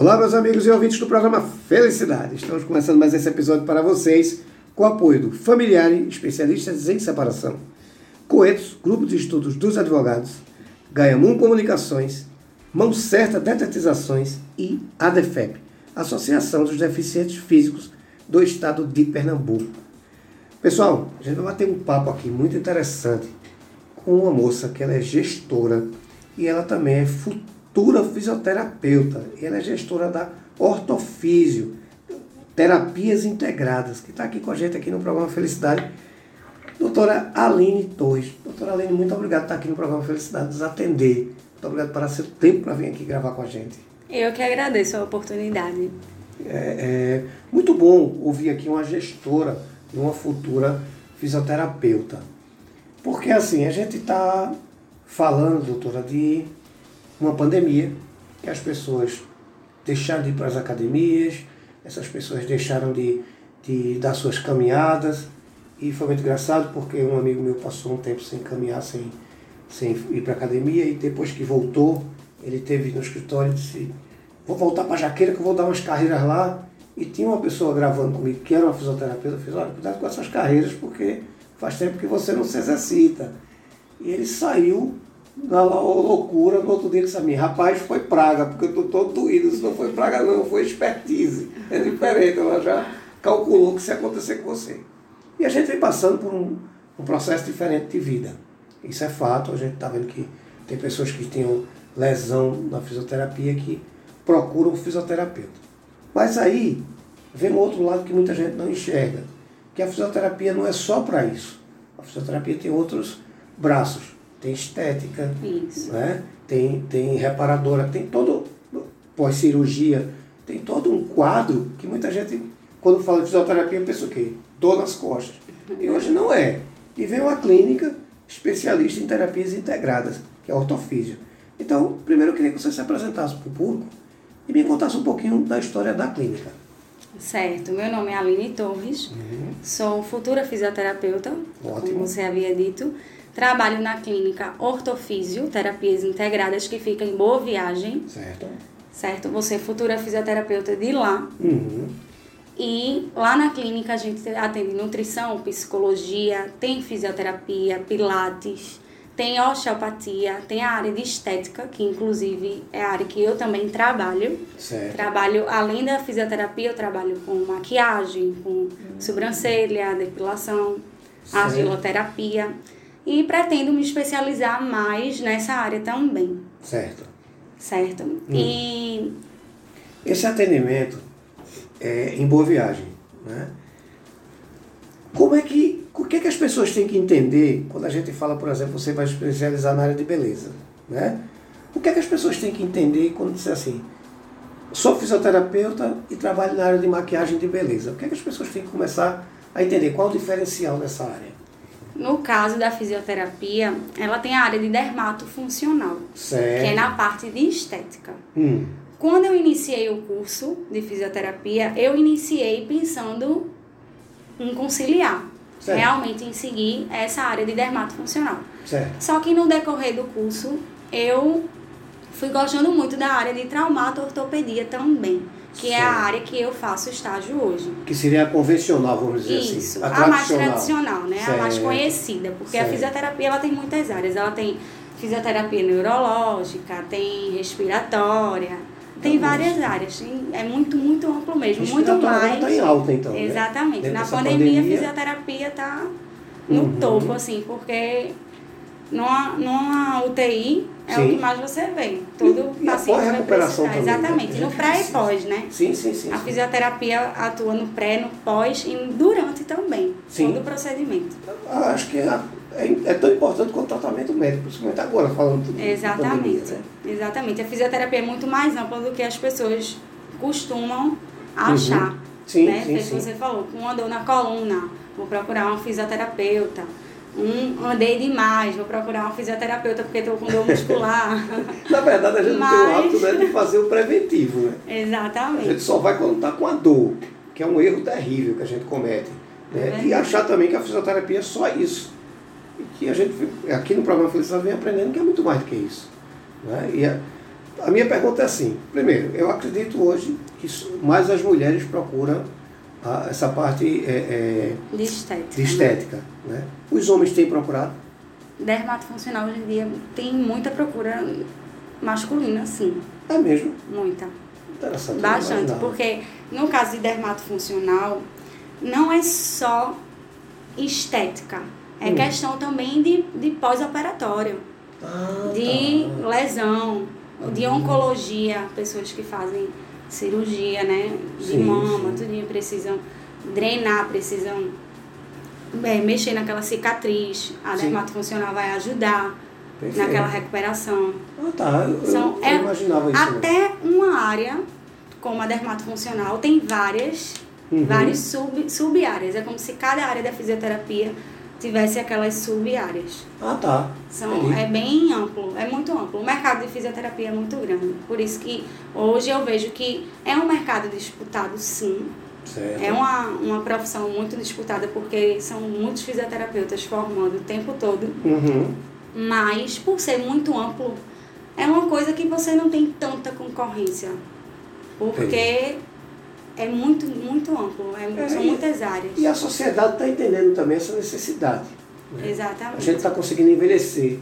Olá, meus amigos e ouvintes do programa Felicidade. Estamos começando mais esse episódio para vocês com o apoio do Familiare, especialistas em separação, Coetos, Grupo de Estudos dos Advogados, Gaiamum Comunicações, Mão Certa Detetizações e ADEFEP, Associação dos Deficientes Físicos do Estado de Pernambuco. Pessoal, a gente vai bater um papo aqui muito interessante com uma moça que ela é gestora e ela também é futura fisioterapeuta. E ela é gestora da Ortofísio, Terapias Integradas, que está aqui com a gente aqui no programa Felicidade. Doutora Aline Torres. Doutora Aline, muito obrigado por estar aqui no programa Felicidade, nos atender. Muito obrigado por seu tempo para vir aqui gravar com a gente. Eu que agradeço a oportunidade. É, é muito bom ouvir aqui uma gestora de uma futura fisioterapeuta. Porque assim, a gente está falando, doutora, de uma pandemia, que as pessoas deixaram de ir para as academias, essas pessoas deixaram de, de dar suas caminhadas, e foi muito engraçado porque um amigo meu passou um tempo sem caminhar, sem, sem ir para a academia, e depois que voltou, ele teve no escritório e disse, vou voltar para Jaqueira que eu vou dar umas carreiras lá, e tinha uma pessoa gravando comigo que era uma fisioterapeuta, eu fiz, olha, cuidado com essas carreiras, porque faz tempo que você não se exercita. E ele saiu na loucura, no outro dia disse a mim, rapaz, foi praga, porque eu estou todo doído, isso não foi praga não, foi expertise. É diferente, ela já calculou que isso ia acontecer com você. E a gente vem passando por um, um processo diferente de vida. Isso é fato, a gente está vendo que tem pessoas que têm lesão na fisioterapia que procuram um fisioterapeuta. Mas aí vem um outro lado que muita gente não enxerga, que a fisioterapia não é só para isso. A fisioterapia tem outros braços. Tem estética, Né? Tem, tem reparadora, tem todo, pós-cirurgia, tem todo um quadro que muita gente, quando fala de fisioterapia, pensa o quê? Dor nas costas. E hoje não é. E vem uma clínica especialista em terapias integradas, que é a ortofísio. Então, primeiro eu queria que você se apresentasse para o público e me contasse um pouquinho da história da clínica. Certo, meu nome é Aline Torres, uhum. sou futura fisioterapeuta, Ótimo. como você havia dito. Trabalho na clínica Ortofísio, Terapias Integradas, que fica em Boa Viagem. Certo. Certo, você é futura fisioterapeuta de lá. Uhum. E lá na clínica a gente atende nutrição, psicologia, tem fisioterapia, pilates, tem osteopatia, tem a área de estética, que inclusive é a área que eu também trabalho. Certo. Trabalho, além da fisioterapia, eu trabalho com maquiagem, com hum. sobrancelha, depilação, certo. argiloterapia. E pretendo me especializar mais nessa área também. Certo. Certo. Hum. E. Esse atendimento é em boa viagem, né? Como é que o que, é que as pessoas têm que entender quando a gente fala, por exemplo, você vai especializar na área de beleza? Né? O que é que as pessoas têm que entender quando diz assim, sou fisioterapeuta e trabalho na área de maquiagem de beleza? O que é que as pessoas têm que começar a entender? Qual o diferencial nessa área? No caso da fisioterapia, ela tem a área de dermatofuncional, certo. que é na parte de estética. Hum. Quando eu iniciei o curso de fisioterapia, eu iniciei pensando em conciliar certo. realmente em seguir essa área de dermatofuncional. Certo. Só que no decorrer do curso, eu fui gostando muito da área de traumato-ortopedia também, que certo. é a área que eu faço estágio hoje. Que seria a convencional, vamos dizer Isso, assim. Isso, a, a mais tradicional, né? A mais conhecida, porque a fisioterapia ela tem muitas áreas. Ela tem fisioterapia neurológica, tem respiratória, tem várias áreas, é muito, muito amplo mesmo, muito mais. está em alta, então. Né? Exatamente. Né? Na pandemia, pandemia, a fisioterapia está no uhum. topo, assim, porque numa, numa UTI é sim. o que mais você vê. Todo e, paciente e vai precisar. Também, Exatamente, né? no pré e pós, né? Sim, sim, sim. A fisioterapia atua no pré, no pós e durante também. Sim. Todo o procedimento. Acho que a é, é tão importante quanto o tratamento médico, principalmente agora, falando tudo. Exatamente. Pandemia, né? Exatamente. A fisioterapia é muito mais ampla do que as pessoas costumam achar. Uhum. Sim, né? sim, sim. Você falou, com uma dor na coluna, vou procurar um fisioterapeuta. Um, andei demais, vou procurar um fisioterapeuta porque estou com dor muscular. Na verdade, a gente Mas... tem o hábito né, de fazer o preventivo, né? Exatamente. A gente só vai quando está com a dor, que é um erro terrível que a gente comete. Né? É e achar também que a fisioterapia é só isso que a gente, aqui no programa Felicidade, vem aprendendo que é muito mais do que isso. Né? E a, a minha pergunta é assim. Primeiro, eu acredito hoje que mais as mulheres procuram a, essa parte é, é, de estética. De estética né? Os homens têm procurado? Dermatofuncional hoje em dia tem muita procura masculina, sim. É mesmo? Muita. Interessante. Bastante, porque no caso de dermatofuncional, não é só estética, é hum. questão também de, de pós-operatório, ah, de tá. lesão, de uhum. oncologia, pessoas que fazem cirurgia, né? De sim, mama, sim. tudinho, precisam drenar, precisam é, mexer naquela cicatriz. A dermatofuncional vai ajudar Perfeito. naquela recuperação. Ah, tá. Eu, São, eu, eu é, imaginava isso. Até uma área, como a dermatofuncional, tem várias, uhum. várias sub, sub-áreas. É como se cada área da fisioterapia tivesse aquelas sub-áreas. Ah, tá. São, é bem amplo, é muito amplo. O mercado de fisioterapia é muito grande. Por isso que hoje eu vejo que é um mercado disputado, sim. Certo. É uma, uma profissão muito disputada porque são muitos fisioterapeutas formando o tempo todo. Uhum. Mas, por ser muito amplo, é uma coisa que você não tem tanta concorrência. Porque Entendi é muito, muito amplo, é, é, são muitas áreas. E a sociedade está entendendo também essa necessidade. Né? Exatamente. A gente está conseguindo envelhecer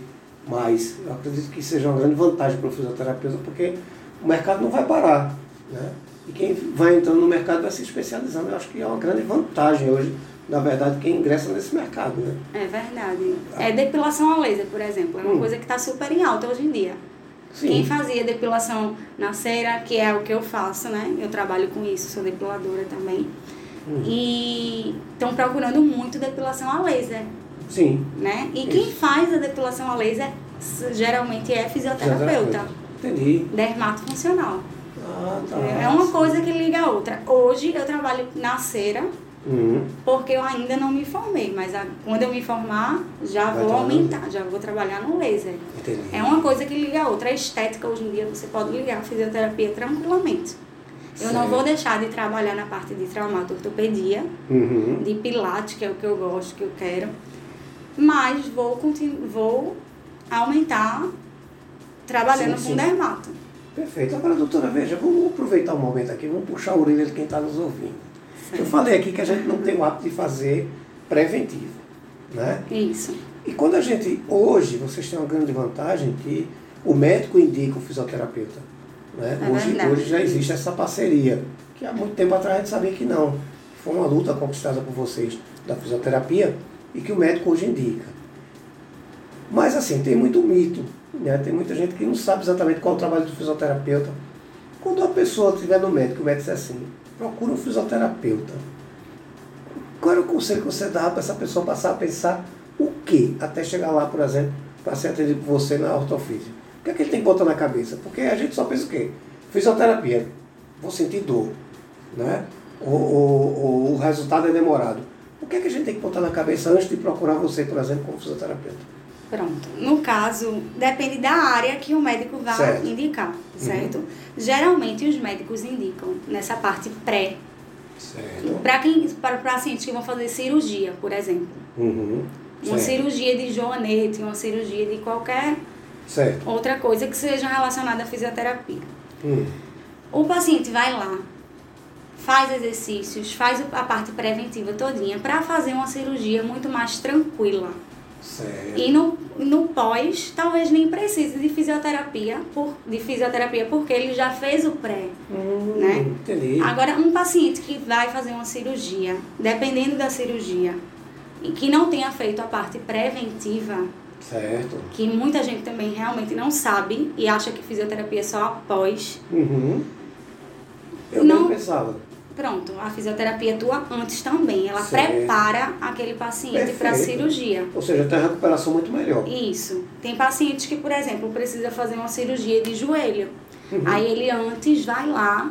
mais. Eu acredito que seja uma grande vantagem para o fisioterapeuta, porque o mercado não vai parar. Né? E quem vai entrando no mercado vai se especializando. Eu acho que é uma grande vantagem hoje, na verdade, quem ingressa nesse mercado. Né? É verdade. É depilação a laser, por exemplo. É uma hum. coisa que está super em alta hoje em dia. Sim. Quem fazia depilação na cera, que é o que eu faço, né? Eu trabalho com isso, sou depiladora também. Uhum. E estão procurando muito depilação a laser. Sim. Né? E isso. quem faz a depilação a laser geralmente é fisioterapeuta. Entendi. Dermatofuncional. Ah, tá. É uma coisa que liga a outra. Hoje eu trabalho na cera, Uhum. Porque eu ainda não me formei, mas a, quando eu me formar, já Vai vou aumentar, já vou trabalhar no laser. Entendi. É uma coisa que liga a outra. A estética, hoje em dia, você pode ligar a fisioterapia tranquilamente. Eu não vou deixar de trabalhar na parte de traumatortopedia, uhum. de pilates, que é o que eu gosto, que eu quero, mas vou, vou aumentar trabalhando sim, sim. com dermato. Perfeito. Agora, doutora, veja, vamos aproveitar o um momento aqui, vamos puxar a orelha de quem está nos ouvindo. Eu falei aqui que a gente não tem o hábito de fazer preventivo, né? Isso. E quando a gente, hoje, vocês têm uma grande vantagem que o médico indica o fisioterapeuta. Né? É hoje, hoje já existe essa parceria, que há muito tempo atrás a gente sabia que não. Foi uma luta conquistada por vocês da fisioterapia e que o médico hoje indica. Mas assim, tem muito mito, né? tem muita gente que não sabe exatamente qual é o trabalho do fisioterapeuta. Quando a pessoa estiver no médico, o médico diz assim, procura um fisioterapeuta. Qual era o conselho que você dava para essa pessoa passar a pensar o que até chegar lá, por exemplo, para ser atendido por você na ortofísica? O que é que ele tem que botar na cabeça? Porque a gente só pensa o quê? Fisioterapia, vou sentir dor, né? O, o, o resultado é demorado. O que é que a gente tem que botar na cabeça antes de procurar você, por exemplo, como fisioterapeuta? Pronto. No caso, depende da área que o médico vai certo. indicar, certo? Uhum. Geralmente os médicos indicam nessa parte pré. Para quem para pacientes que vão fazer cirurgia, por exemplo. Uhum. Uma cirurgia de joanete, uma cirurgia de qualquer certo. outra coisa que seja relacionada à fisioterapia. Uhum. O paciente vai lá, faz exercícios, faz a parte preventiva todinha para fazer uma cirurgia muito mais tranquila. Certo. E no, no pós, talvez nem precise de fisioterapia, por, de fisioterapia, porque ele já fez o pré. Hum, né? Entendi. Agora, um paciente que vai fazer uma cirurgia, dependendo da cirurgia, e que não tenha feito a parte preventiva, certo. que muita gente também realmente não sabe e acha que fisioterapia é só após. Uhum. Eu não pensava. Pronto, a fisioterapia atua antes também. Ela certo. prepara aquele paciente para a cirurgia. Ou seja, tem uma recuperação muito melhor. Isso. Tem pacientes que, por exemplo, precisa fazer uma cirurgia de joelho. Uhum. Aí ele antes vai lá,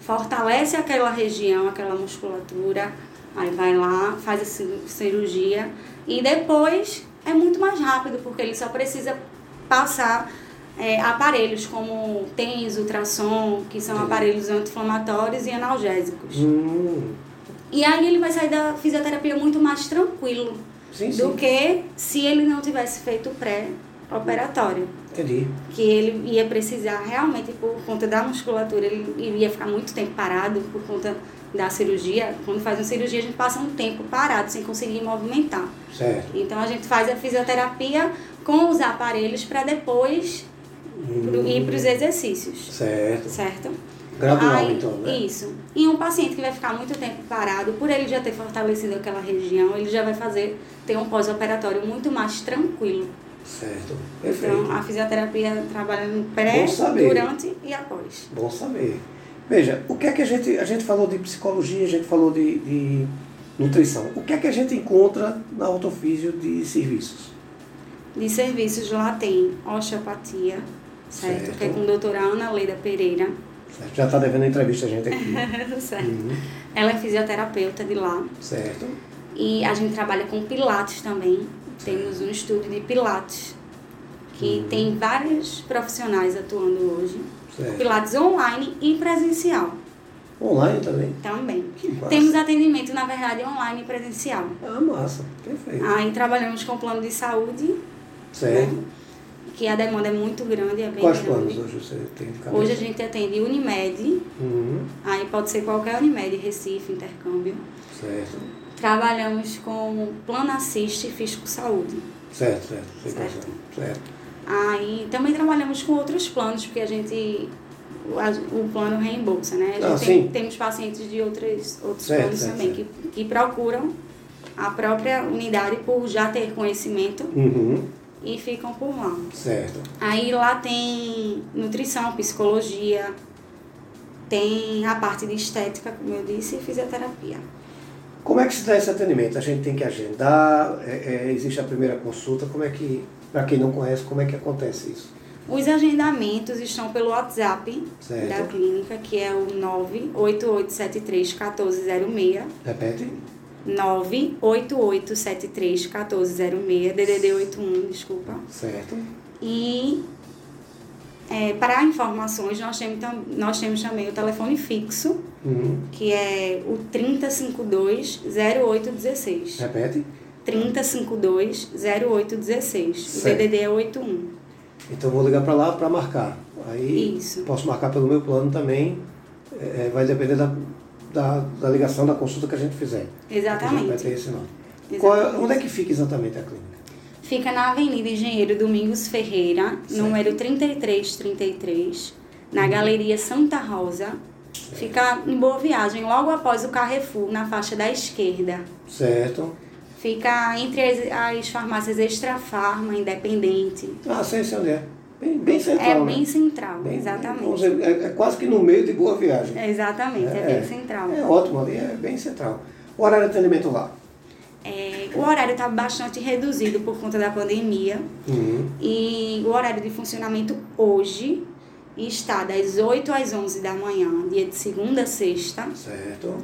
fortalece aquela região, aquela musculatura, aí vai lá, faz a cirurgia e depois é muito mais rápido, porque ele só precisa passar é, aparelhos como TENS, ultrassom, que são Sim. aparelhos anti-inflamatórios e analgésicos. Hum. E aí ele vai sair da fisioterapia muito mais tranquilo sim, do sim. que se ele não tivesse feito pré-operatório. Entendi. Que ele ia precisar realmente, por conta da musculatura, ele iria ficar muito tempo parado por conta da cirurgia. Quando faz uma cirurgia, a gente passa um tempo parado, sem conseguir movimentar. Certo. Então a gente faz a fisioterapia com os aparelhos para depois hum. ir para os exercícios. Certo. Certo? Gradual, Aí, então, né? Isso. E um paciente que vai ficar muito tempo parado, por ele já ter fortalecido aquela região, ele já vai fazer, ter um pós-operatório muito mais tranquilo. Certo, perfeito. Então, a fisioterapia trabalha no pré, durante e após. Bom saber. Veja, o que é que a gente, a gente falou de psicologia, a gente falou de, de nutrição. O que é que a gente encontra na autofísio de serviços? De serviços lá tem osteopatia, certo? certo. Que é com a doutora Ana Leida Pereira. Certo. Já está devendo entrevista a gente aqui. certo. Uhum. Ela é fisioterapeuta de lá. Certo. E a gente trabalha com pilates também. Temos um estúdio de pilates que uhum. tem vários profissionais atuando hoje. Certo. Pilates online e presencial. Online também? Também. Temos atendimento, na verdade, online e presencial. Ah, massa. Perfeito. Aí trabalhamos com plano de saúde. Certo. Né? Que a demanda é muito grande. É bem Quais grande. planos hoje você tem de cabeça? Hoje a gente atende Unimed. Uhum. Aí pode ser qualquer Unimed, Recife, intercâmbio. Certo. Trabalhamos com plano assiste Fisco Saúde. Certo, certo. Certo. certo. Aí também trabalhamos com outros planos, porque a gente o, plano reembolsa, né? A gente ah, tem, temos pacientes de outros, outros certo, planos certo, também certo. Que, que procuram a própria unidade por já ter conhecimento uhum. E ficam por lá. Certo. Aí lá tem nutrição, psicologia, tem a parte de estética, como eu disse, e fisioterapia. Como é que se dá esse atendimento? A gente tem que agendar, é, é, existe a primeira consulta, como é que, para quem não conhece, como é que acontece isso? Os agendamentos estão pelo WhatsApp certo. da clínica, que é o 988731406. Repete. 988731406, DDD 81, desculpa. Certo. E é, para informações, nós temos, nós temos também o telefone fixo, uhum. que é o 3052-0816. Repete. 3052-0816. O DDD é 81. Então eu vou ligar para lá para marcar. Aí Isso. posso marcar pelo meu plano também. É, vai depender da, da, da, ligação da consulta que a gente fizer. Exatamente. Vai ter esse nome. Qual, é, onde é que fica exatamente a clínica? Fica na Avenida Engenheiro Domingos Ferreira, certo. número 3333, na uhum. Galeria Santa Rosa. Certo. Fica em Boa Viagem, logo após o Carrefour, na faixa da esquerda. Certo. Fica entre as, as farmácias Extra Farma, Independente. Ah, sei, sei onde é. Bem, bem central. É né? bem central, bem, exatamente. É, é, quase que no meio de Boa Viagem. É, exatamente, é, é, bem central. É ótimo ali, é bem central. O horário de atendimento lá? É, o horário está bastante reduzido por conta da pandemia. Uhum. E o horário de funcionamento hoje está das 8 às 11 da manhã, dia de segunda a sexta. Certo.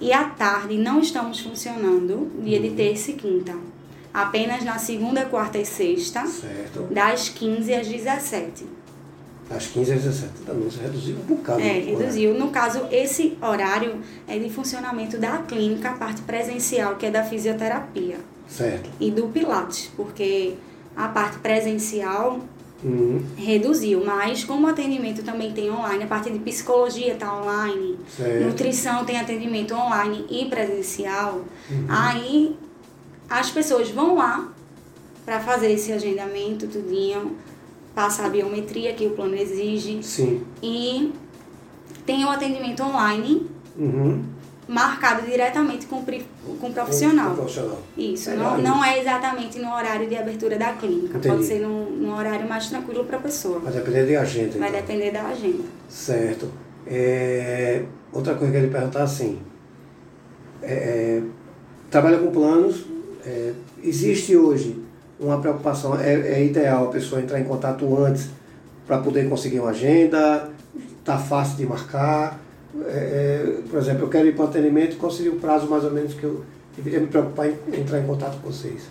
E à tarde não estamos funcionando, dia uhum. de terça e quinta. Apenas na segunda, quarta e sexta, certo. das 15 às 17. Das 15 às 17 da noite, reduziu um bocado. É, reduziu. No caso, esse horário é de funcionamento da clínica, a parte presencial, que é da fisioterapia. Certo. E do Pilates, porque a parte presencial Uhum. Reduziu, mas como o atendimento também tem online, a parte de psicologia está online, certo. nutrição tem atendimento online e presencial, uhum. aí as pessoas vão lá para fazer esse agendamento, tudinho, passar a biometria que o plano exige. Sim. E tem o atendimento online. Uhum marcado diretamente com, com o profissional. Com, profissional. Isso, não, não é exatamente no horário de abertura da clínica, Entendi. pode ser num, num horário mais tranquilo para a pessoa. Vai depender da agenda. Vai então. depender da agenda. Certo. É, outra coisa que eu queria perguntar assim, é, é, trabalha com planos, é, existe hoje uma preocupação, é, é ideal a pessoa entrar em contato antes para poder conseguir uma agenda, está fácil de marcar, é, é, por exemplo, eu quero ir para o atendimento, qual seria o prazo mais ou menos que eu deveria me preocupar em entrar em contato com vocês?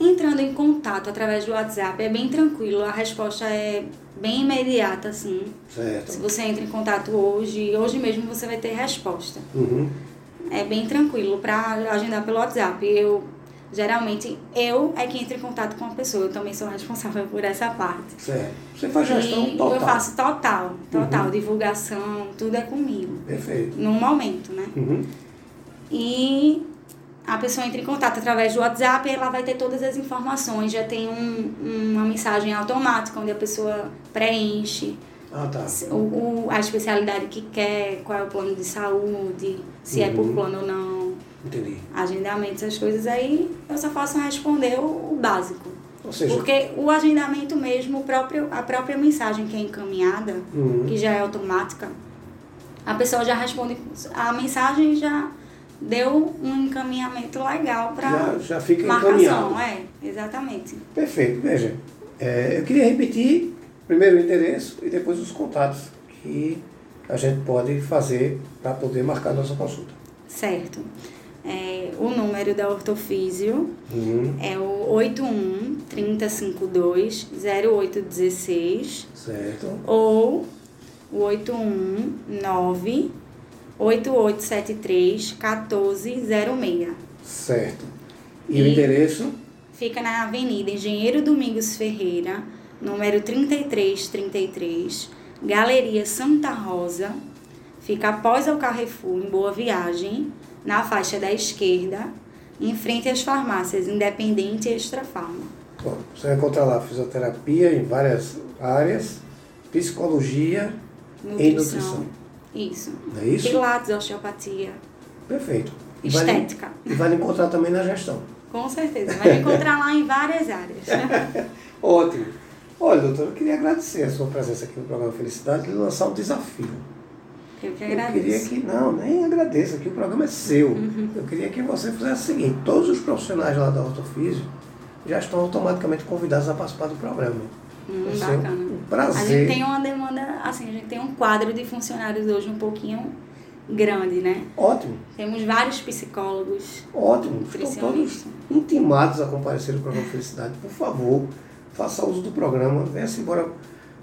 Entrando em contato através do WhatsApp é bem tranquilo, a resposta é bem imediata, assim. Certo. Se você entra em contato hoje, hoje mesmo você vai ter resposta. Uhum. É bem tranquilo para agendar pelo WhatsApp. Eu geralmente eu é que entro em contato com a pessoa. Eu também sou responsável por essa parte. Certo. Você faz gestão e total. Eu faço total, total. Uhum. Divulgação, tudo é comigo. Perfeito. No momento, né? Uhum. E a pessoa entra em contato através do WhatsApp e ela vai ter todas as informações. Já tem um, uma mensagem automática onde a pessoa preenche ah, tá. o, o, a especialidade que quer, qual é o plano de saúde, se uhum. é por uhum. plano ou não. Entendi. Agendamento, essas coisas aí, eu só faço responder o, o básico. Ou seja, Porque o agendamento mesmo, o próprio, a própria mensagem que é encaminhada, uhum. que já é automática, a pessoa já responde, a mensagem já deu um encaminhamento legal para já, já fica marcação. É, exatamente. Perfeito. Veja, é, eu queria repetir primeiro o endereço e depois os contatos que a gente pode fazer para poder marcar nossa consulta. Certo. É, o número da ortofísio uhum. é o 81 3052 0816. Certo. Ou o 819 8873 1406. Certo. E, e o endereço? Fica na Avenida Engenheiro Domingos Ferreira, número 3333, Galeria Santa Rosa. Fica após o Carrefour, em Boa Viagem, na faixa da esquerda, em frente às farmácias Independente e Extra Farma. Bom, você vai encontrar lá fisioterapia em várias áreas, psicologia nutrição. e nutrição. Isso. É isso? Pilates, osteopatia. Perfeito. E Estética. Vai, e vai encontrar também na gestão. Com certeza. Vai encontrar lá em várias áreas. Ótimo. Olha, doutora, eu queria agradecer a sua presença aqui no programa Felicidade e lançar um desafio. Eu que agradeço. Eu queria que, não, nem agradeça, que o programa é seu. Uhum. Eu queria que você fizesse o seguinte, todos os profissionais lá da Ortofísio já estão automaticamente convidados a participar do programa. Hum, bacana. Um prazer. A gente tem uma demanda, assim, a gente tem um quadro de funcionários hoje um pouquinho grande, né? Ótimo. Temos vários psicólogos. Ótimo. Estão todos intimados a comparecer no programa Felicidade. Por favor, faça uso do programa, venha-se embora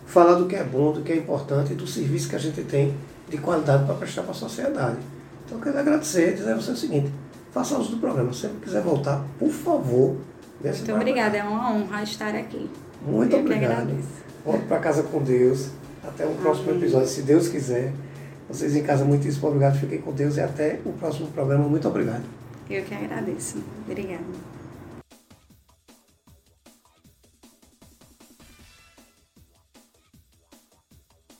falar do que é bom, do que é importante e do serviço que a gente tem de qualidade para prestar para a sociedade. Então eu quero agradecer e dizer a você o seguinte, faça uso do programa. Se você quiser voltar, por favor, venha-se Muito obrigada, é uma honra estar aqui. Muito eu obrigado. Volte para casa com Deus. Até o próximo Amém. episódio, se Deus quiser. Vocês em casa, muitíssimo obrigado. Fiquem com Deus e até o próximo programa. Muito obrigado. Eu que agradeço. Obrigada.